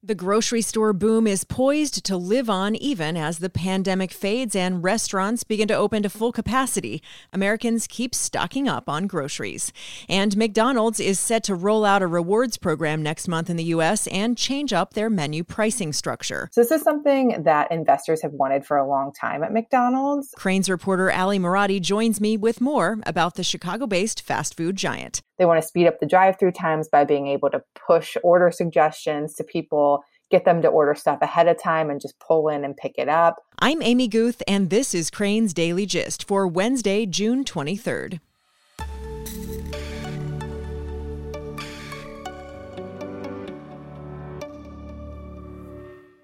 The grocery store boom is poised to live on even as the pandemic fades and restaurants begin to open to full capacity. Americans keep stocking up on groceries. And McDonald's is set to roll out a rewards program next month in the U.S. and change up their menu pricing structure. So, this is something that investors have wanted for a long time at McDonald's. Crain's reporter Ally Marotti joins me with more about the Chicago based fast food giant. They want to speed up the drive through times by being able to push order suggestions to people, get them to order stuff ahead of time and just pull in and pick it up. I'm Amy Guth, and this is Crain's Daily Gist for Wednesday, June 23rd.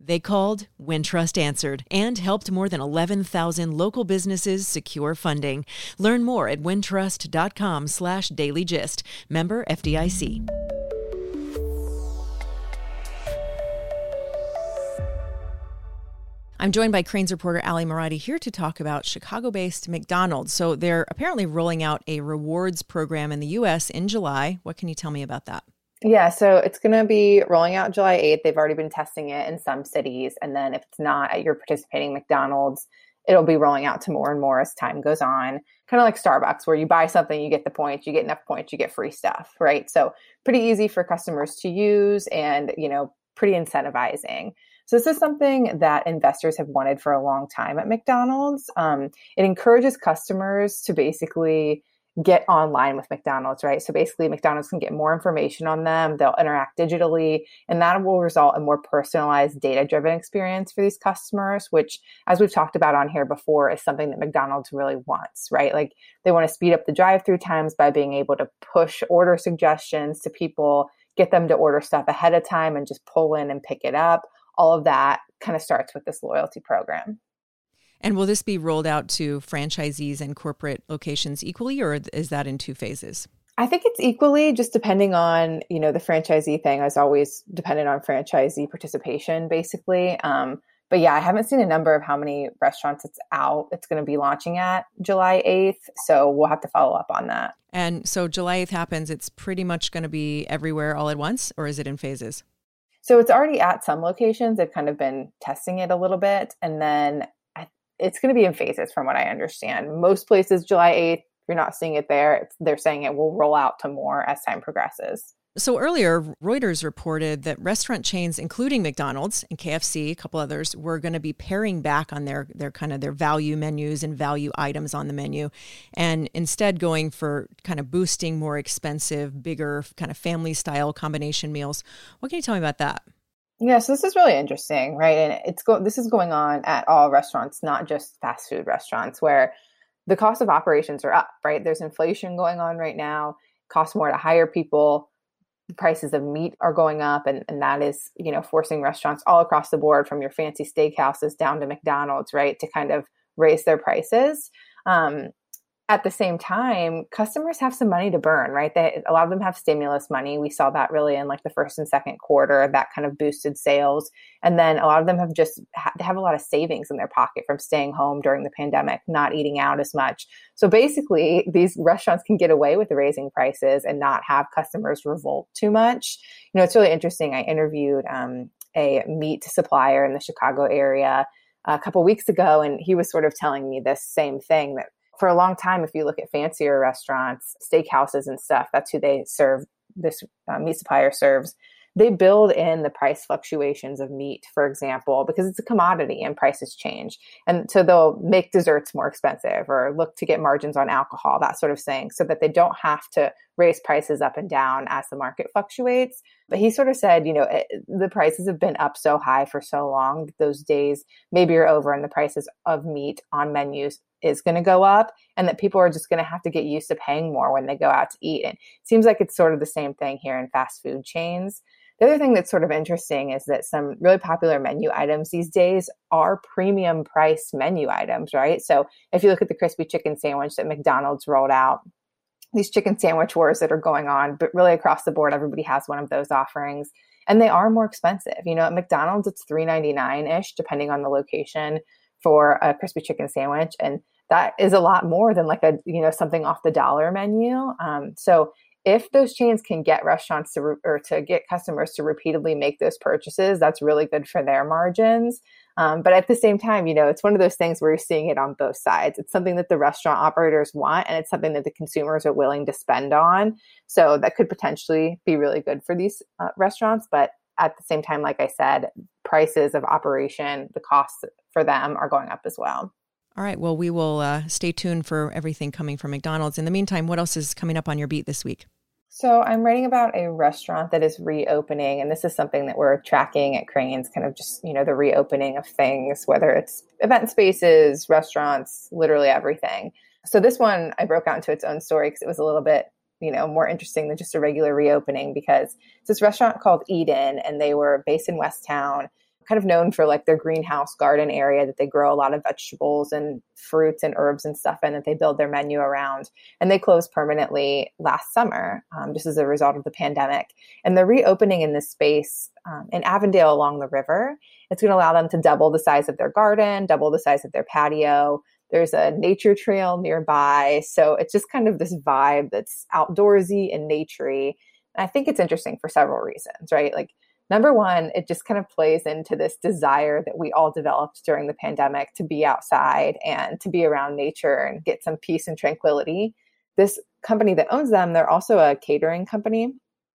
They called, Wintrust answered, and helped more than 11,000 local businesses secure funding. Learn more at wintrust.com slash dailygist. Member FDIC. I'm joined by Crain's reporter Ally Marotti here to talk about Chicago based McDonald's. So they're apparently rolling out a rewards program in the U.S. in July. What can you tell me about that? Yeah, so it's going to be rolling out July 8th. They've already been testing it in some cities. And then if it's not at your participating McDonald's, it'll be rolling out to more and more as time goes on. Kind of like Starbucks, where you buy something, you get the points, you get enough points, you get free stuff, right? So pretty easy for customers to use and, you know, pretty incentivizing. So this is something that investors have wanted for a long time at McDonald's. Um, it encourages customers to basically get online with McDonald's, right? So basically, McDonald's can get more information on them, they'll interact digitally, and that will result in more personalized, data driven experience for these customers, which, as we've talked about on here before, is something that McDonald's really wants, right? Like they want to speed up the drive through times by being able to push order suggestions to people, get them to order stuff ahead of time and just pull in and pick it up. All of that kind of starts with this loyalty program. And will this be rolled out to franchisees and corporate locations equally, or is that in two phases? I think it's equally just depending on, you know, the franchisee thing is always dependent on franchisee participation, basically. Um, but yeah, I haven't seen a number of how many restaurants it's out. It's going to be launching at July 8th. So we'll have to follow up on that. And so July 8th happens, it's pretty much going to be everywhere all at once, or is it in phases? So it's already at some locations. They've kind of been testing it a little bit. And then it's going to be in phases from what I understand. Most places, July 8th, you're not seeing it there. they're saying it will roll out to more as time progresses. So earlier, Reuters reported that restaurant chains, including McDonald's and KFC, a couple others, were going to be paring back on their their kind of their value menus and value items on the menu, and instead going for kind of boosting more expensive, bigger, kind of family style combination meals. What can you tell me about that? Yeah, so this is really interesting, right? And it's go this is going on at all restaurants, not just fast food restaurants, where the cost of operations are up, right? There's inflation going on right now, costs more to hire people, the prices of meat are going up, and, and that is, you know, forcing restaurants all across the board from your fancy steakhouses down to McDonald's, right, to kind of raise their prices. Um, at the same time, customers have some money to burn, right? They, a lot of them have stimulus money. We saw that really in like the first and second quarter, that kind of boosted sales. And then a lot of them have just ha- have a lot of savings in their pocket from staying home during the pandemic, not eating out as much. So basically, these restaurants can get away with raising prices and not have customers revolt too much. You know, it's really interesting. I interviewed um, a meat supplier in the Chicago area a couple weeks ago, and he was sort of telling me this same thing that for a long time, if you look at fancier restaurants, steakhouses and stuff, that's who they serve. This uh, meat supplier serves. They build in the price fluctuations of meat, for example, because it's a commodity and prices change. And so they'll make desserts more expensive or look to get margins on alcohol, that sort of thing, so that they don't have to raise prices up and down as the market fluctuates. But he sort of said, you know, it, the prices have been up so high for so long, those days maybe are over and the prices of meat on menus is going to go up and that people are just going to have to get used to paying more when they go out to eat. And it seems like it's sort of the same thing here in fast food chains. The other thing that's sort of interesting is that some really popular menu items these days are premium price menu items, right? So if you look at the crispy chicken sandwich that McDonald's rolled out these chicken sandwich wars that are going on, but really across the board, everybody has one of those offerings. And they are more expensive. You know, at McDonald's, it's $3.99 ish, depending on the location for a crispy chicken sandwich. And that is a lot more than like a, you know, something off the dollar menu. Um, so if those chains can get restaurants to re- or to get customers to repeatedly make those purchases, that's really good for their margins. Um, but at the same time, you know, it's one of those things where you're seeing it on both sides. It's something that the restaurant operators want, and it's something that the consumers are willing to spend on. So that could potentially be really good for these uh, restaurants. But at the same time, like I said, prices of operation, the costs for them are going up as well. All right. Well, we will uh, stay tuned for everything coming from McDonald's. In the meantime, what else is coming up on your beat this week? So I'm writing about a restaurant that is reopening, and this is something that we're tracking at Crain's, kind of just you know the reopening of things, whether it's event spaces, restaurants, literally everything. So this one I broke out into its own story because it was a little bit you know more interesting than just a regular reopening because it's this restaurant called Eden, and they were based in West Town kind of known for like their greenhouse garden area that they grow a lot of vegetables and fruits and herbs and stuff in that they build their menu around. And they closed permanently last summer, um, just as a result of the pandemic. And they're reopening in this space um, in Avondale along the river. It's going to allow them to double the size of their garden, double the size of their patio. There's a nature trail nearby. So it's just kind of this vibe that's outdoorsy and naturey. And I think it's interesting for several reasons, right? Like number one, it just kind of plays into this desire that we all developed during the pandemic to be outside and to be around nature and get some peace and tranquility. This company that owns them, they're also a catering company.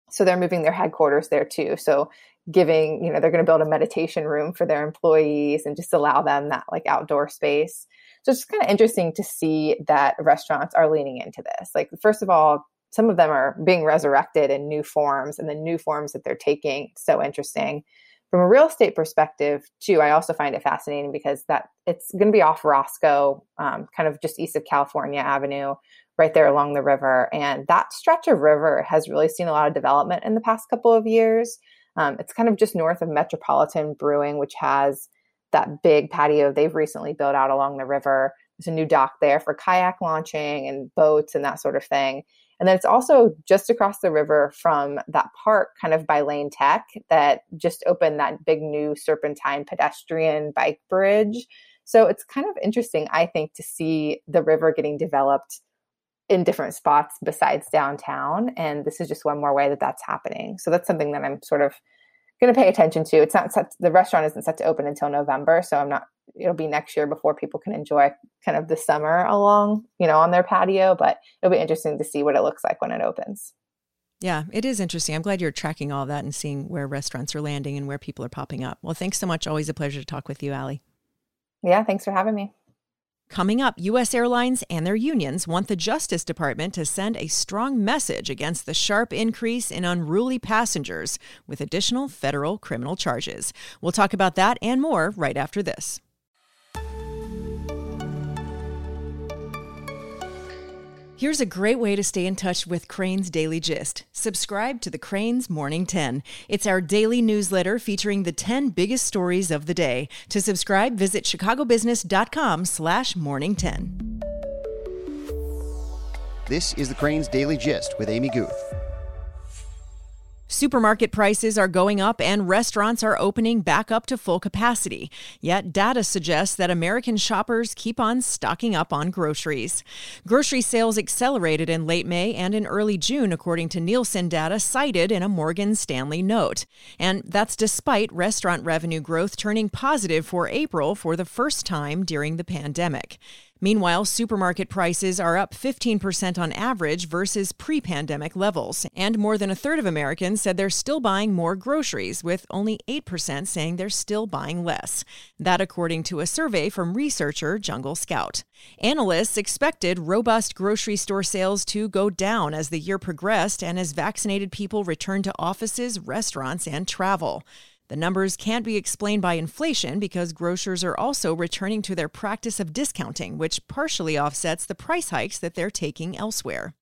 So they're moving their headquarters there too. So giving, you know, they're going to build a meditation room for their employees and just allow them that like outdoor space. So it's kind of interesting to see that restaurants are leaning into this. Like, first of all, some of them are being resurrected in new forms and the new forms that they're taking so interesting. From a real estate perspective too i also find it fascinating because that it's going to be off roscoe um, kind of just east of california avenue right there along the river. And that stretch of river has really seen a lot of development in the past couple of years. Um, it's kind of just north of metropolitan brewing which has that big patio they've recently built out along the river there's a new dock there for kayak launching and boats and that sort of thing and then it's also just across the river from that park, kind of by Lane Tech, that just opened that big new serpentine pedestrian bike bridge. So it's kind of interesting, I think, to see the river getting developed in different spots besides downtown. And this is just one more way that that's happening. So that's something that I'm sort of going to pay attention to. It's not set, the restaurant isn't set to open until November, so I'm not. It'll be next year before people can enjoy kind of the summer along, you know, on their patio. But it'll be interesting to see what it looks like when it opens. Yeah, it is interesting. I'm glad you're tracking all that and seeing where restaurants are landing and where people are popping up. Well, thanks so much. Always a pleasure to talk with you, Ally. Yeah, thanks for having me. Coming up, U.S. airlines and their unions want the Justice Department to send a strong message against the sharp increase in unruly passengers with additional federal criminal charges. We'll talk about that and more right after this. Here's a great way to stay in touch with Crain's Daily Gist. Subscribe to the Crain's Morning 10. It's our daily newsletter featuring the 10 biggest stories of the day. To subscribe, visit chicagobusiness.com slash morning 10. This is the Crain's Daily Gist with Amy Guth. Supermarket prices are going up and restaurants are opening back up to full capacity. Yet, data suggests that American shoppers keep on stocking up on groceries. Grocery sales accelerated in late May and in early June, according to Nielsen data cited in a Morgan Stanley note. And that's despite restaurant revenue growth turning positive for April for the first time during the pandemic. Meanwhile, supermarket prices are up 15% on average versus pre pandemic levels. And more than a third of Americans said they're still buying more groceries, with only 8% saying they're still buying less. That, according to a survey from researcher Jungle Scout. Analysts expected robust grocery store sales to go down as the year progressed and as vaccinated people returned to offices, restaurants, and travel. The numbers can't be explained by inflation because grocers are also returning to their practice of discounting, which partially offsets the price hikes that they're taking elsewhere.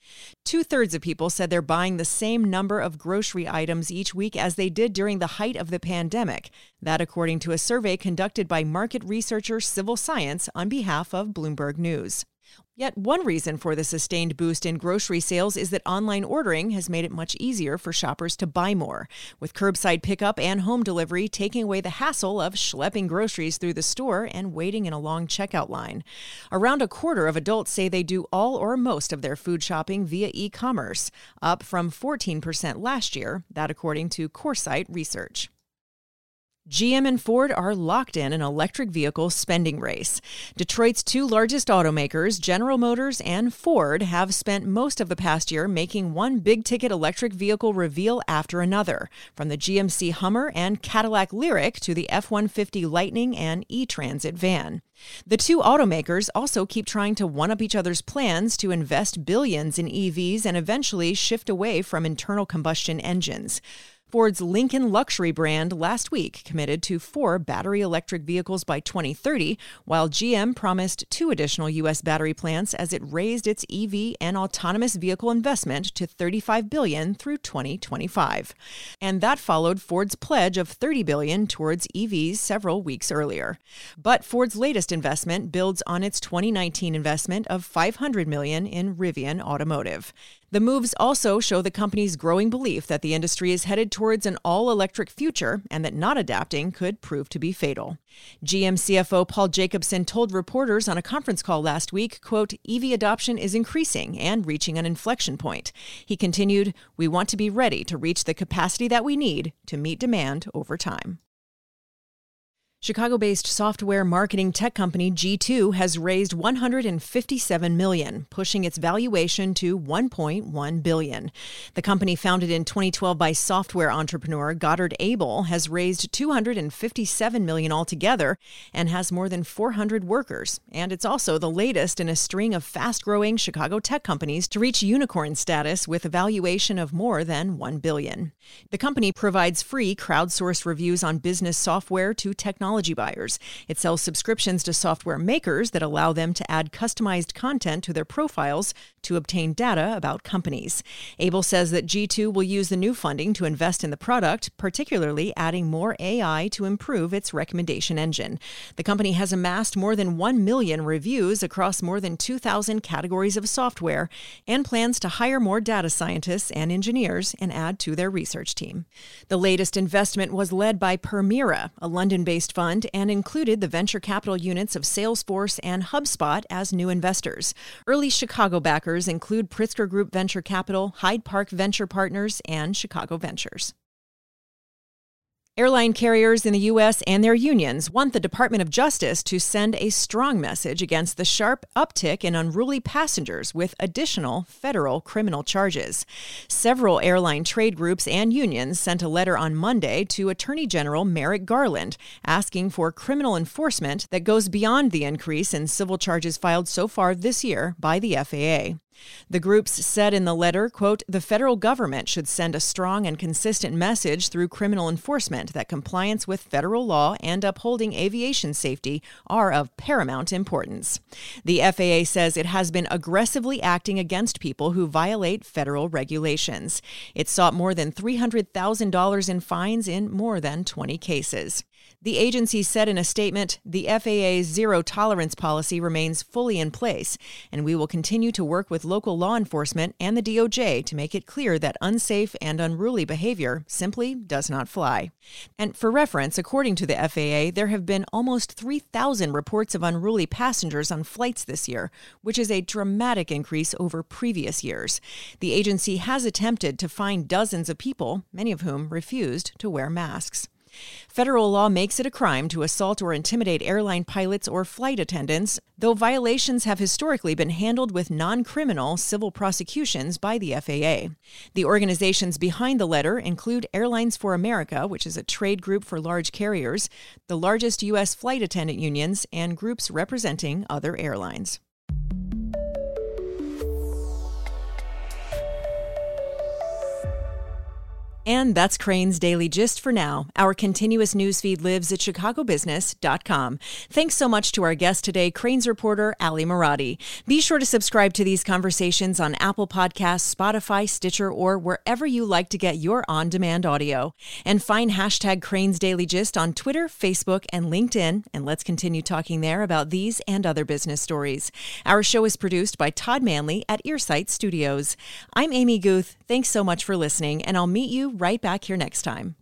Two thirds of people said they're buying the same number of grocery items each week as they did during the height of the pandemic. That, according to a survey conducted by market researcher CivicScience on behalf of Bloomberg News. Yet, one reason for the sustained boost in grocery sales is that online ordering has made it much easier for shoppers to buy more, with curbside pickup and home delivery taking away the hassle of schlepping groceries through the store and waiting in a long checkout line. Around a quarter of adults say they do all or most of their food shopping via e commerce, up from 14% last year, that according to Coresight Research. GM and Ford are locked in an electric vehicle spending race. Detroit's two largest automakers, General Motors and Ford, have spent most of the past year making one big ticket electric vehicle reveal after another, from the GMC Hummer and Cadillac Lyriq to the F 150 Lightning and E Transit van. The two automakers also keep trying to one up each other's plans to invest billions in EVs and eventually shift away from internal combustion engines. Ford's Lincoln luxury brand last week committed to four battery electric vehicles by 2030, while GM promised two additional U.S. battery plants as it raised its EV and autonomous vehicle investment to 35 billion through 2025. And that followed Ford's pledge of 30 billion towards EVs several weeks earlier. But Ford's latest investment builds on its 2019 investment of 500 million in Rivian Automotive. The moves also show the company's growing belief that the industry is headed towards an all electric future and that not adapting could prove to be fatal. GM CFO Paul Jacobson told reporters on a conference call last week, quote, EV adoption is increasing and reaching an inflection point. He continued, "We want to be ready to reach the capacity that we need to meet demand over time." Chicago based software marketing tech company G2 has raised 157 million, pushing its valuation to 1.1 billion. The company founded in 2012 by software entrepreneur Godard Abel has raised 257 million altogether and has more than 400 workers, and it's also the latest in a string of fast-growing Chicago tech companies to reach unicorn status with a valuation of more than 1 billion. The company provides free crowdsourced reviews on business software to technology technology buyers. It sells subscriptions to software makers that allow them to add customized content to their profiles to obtain data about companies. Abel says that G2 will use the new funding to invest in the product, particularly adding more AI to improve its recommendation engine. The company has amassed more than 1 million reviews across more than 2,000 categories of software and plans to hire more data scientists and engineers and add to their research team. The latest investment was led by Permira, a London based fund and included the venture capital units of Salesforce and HubSpot as new investors. Early Chicago backers include Pritzker Group Venture Capital, Hyde Park Venture Partners, and Chicago Ventures. Airline carriers in the U.S. and their unions want the Department of Justice to send a strong message against the sharp uptick in unruly passengers with additional federal criminal charges. Several airline trade groups and unions sent a letter on Monday to Attorney General Merrick Garland asking for criminal enforcement that goes beyond the increase in civil charges filed so far this year by the FAA. The groups said in the letter, quote, "The federal government should send a strong and consistent message through criminal enforcement that compliance with federal law and upholding aviation safety are of paramount importance." The FAA says it has been aggressively acting against people who violate federal regulations. It sought more than $300,000 in fines in more than 20 cases. The agency said in a statement the FAA's zero tolerance policy remains fully in place, and we will continue to work with local law enforcement and the DOJ to make it clear that unsafe and unruly behavior simply does not fly. And for reference, according to the FAA, there have been almost 3,000 reports of unruly passengers on flights this year, which is a dramatic increase over previous years. The agency has attempted to fine dozens of people, many of whom refused to wear masks. Federal law makes it a crime to assault or intimidate airline pilots or flight attendants, though violations have historically been handled with non criminal civil prosecutions by the FAA. The organizations behind the letter include Airlines for America, which is a trade group for large carriers, the largest U.S. flight attendant unions, and groups representing other airlines. And that's Crain's Daily Gist for now. Our continuous newsfeed lives at chicagobusiness.com. Thanks so much to our guest today, Crain's reporter Ally Marotti. Be sure to subscribe to these conversations on Apple Podcasts, Spotify, Stitcher, or wherever you like to get your on demand audio. And find hashtag Crain's Daily Gist on Twitter, Facebook, and LinkedIn. And let's continue talking there about these and other business stories. Our show is produced by Todd Manley at Earsight Studios. I'm Amy Guth. Thanks so much for listening, and I'll meet you right back here next time.